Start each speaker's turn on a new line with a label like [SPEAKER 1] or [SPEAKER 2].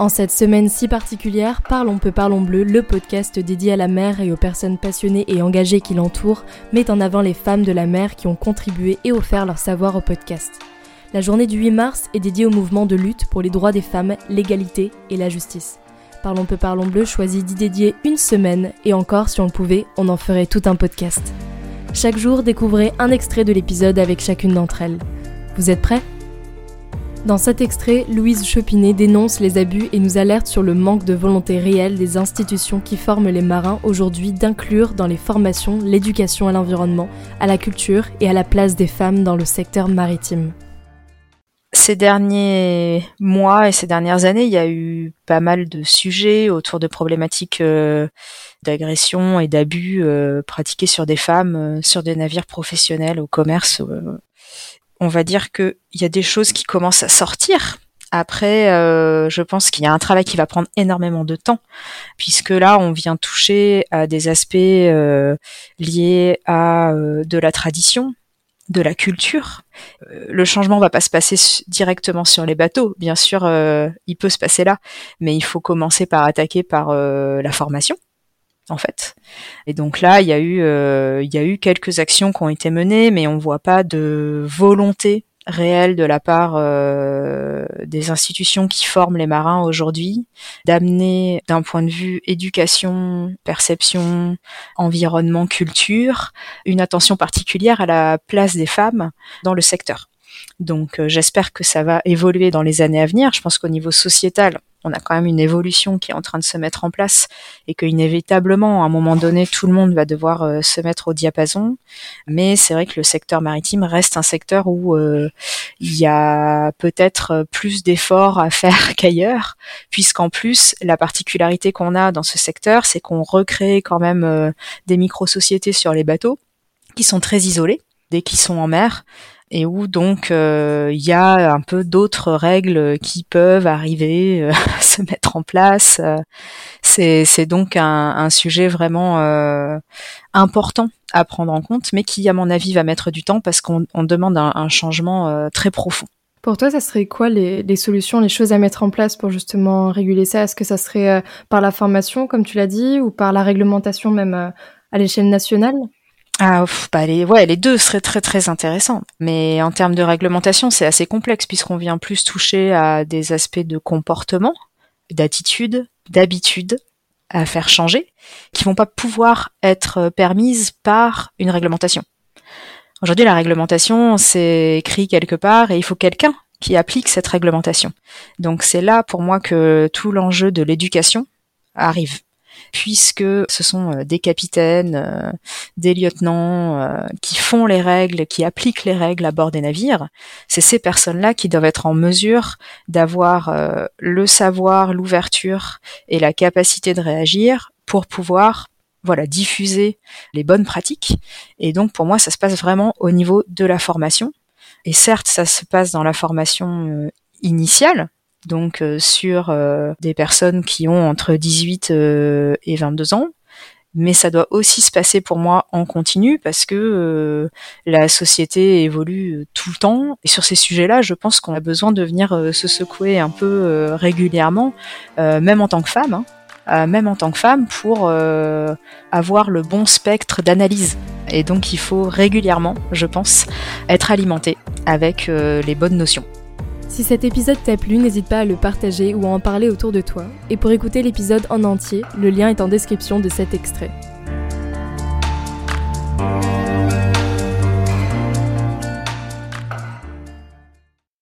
[SPEAKER 1] En cette semaine si particulière, Parlons peu, parlons bleu, le podcast dédié à la mer et aux personnes passionnées et engagées qui l'entourent, met en avant les femmes de la mer qui ont contribué et offert leur savoir au podcast. La journée du 8 mars est dédiée au mouvement de lutte pour les droits des femmes, l'égalité et la justice. Parlons peu, parlons bleu choisit d'y dédier une semaine, et encore, si on le pouvait, on en ferait tout un podcast. Chaque jour, découvrez un extrait de l'épisode avec chacune d'entre elles. Vous êtes prêts? Dans cet extrait, Louise Chopinet dénonce les abus et nous alerte sur le manque de volonté réelle des institutions qui forment les marins aujourd'hui d'inclure dans les formations l'éducation à l'environnement, à la culture et à la place des femmes dans le secteur maritime.
[SPEAKER 2] Ces derniers mois et ces dernières années, il y a eu pas mal de sujets autour de problématiques euh, d'agression et d'abus euh, pratiqués sur des femmes, euh, sur des navires professionnels au commerce on va dire qu'il y a des choses qui commencent à sortir. Après, euh, je pense qu'il y a un travail qui va prendre énormément de temps, puisque là, on vient toucher à des aspects euh, liés à euh, de la tradition, de la culture. le changement va pas se passer directement sur les bateaux, bien sûr, il peut se passer là, mais il faut commencer par attaquer par la formation en fait. Et donc là, il y a eu, euh, il y a eu quelques actions qui ont été menées, mais on voit pas de volonté réelle de la part euh, des institutions qui forment les marins aujourd'hui d'amener d'un point de vue éducation, perception, environnement, culture, une attention particulière à la place des femmes dans le secteur. Donc euh, j'espère que ça va évoluer dans les années à venir. Je pense qu'au niveau sociétal, on a quand même une évolution qui est en train de se mettre en place et que inévitablement, à un moment donné, tout le monde va devoir euh, se mettre au diapason. Mais c'est vrai que le secteur maritime reste un secteur où euh, il y a peut-être plus d'efforts à faire qu'ailleurs, puisqu'en plus, la particularité qu'on a dans ce secteur, c'est qu'on recrée quand même des micro-sociétés sur les bateaux qui sont très isolés dès qu'ils sont en mer et où donc euh, il y a un peu d'autres règles qui peuvent arriver euh, à se mettre en place. C'est, donc un, sujet vraiment euh, important à prendre en compte, mais qui, à mon avis, va mettre du temps parce qu'on on demande un, changement très profond.
[SPEAKER 1] Pour toi, ça serait quoi les, solutions, les choses à mettre en place pour justement réguler ça? Est-ce que ça serait par la formation, comme tu l'as dit, ou par la réglementation même à l'échelle nationale?
[SPEAKER 2] Ah, bah les, ouais, les deux seraient très très intéressants. Mais en termes de réglementation, c'est assez complexe puisqu'on vient plus toucher à des aspects de comportement, d'attitude, d'habitude à faire changer, qui vont pas pouvoir être permises par une réglementation. Aujourd'hui, la réglementation, c'est écrit quelque part et il faut quelqu'un qui applique cette réglementation. Donc c'est là pour moi que tout l'enjeu de l'éducation arrive puisque ce sont euh, des capitaines, euh, des lieutenants euh, qui font les règles, qui appliquent les règles à bord des navires. C'est ces personnes-là qui doivent être en mesure d'avoir le savoir, l'ouverture et la capacité de réagir pour pouvoir voilà, diffuser les bonnes pratiques. Et donc, pour moi, ça se passe vraiment au niveau de la formation. Et certes, ça se passe dans la formation initiale, donc euh, sur euh, des personnes qui ont entre 18 euh, et 22 ans. Mais ça doit aussi se passer pour moi en continu parce que la société évolue tout le temps. Et sur ces sujets-là, je pense qu'on a besoin de venir se secouer un peu régulièrement, même en tant que femme. Hein, même en tant que femme, pour avoir le bon spectre d'analyse. Et donc il faut régulièrement, je pense, être alimenté avec les bonnes notions.
[SPEAKER 1] Si cet épisode t'a plu, n'hésite pas à le partager ou à en parler autour de toi. Et pour écouter l'épisode en entier, le lien est en description de cet extrait.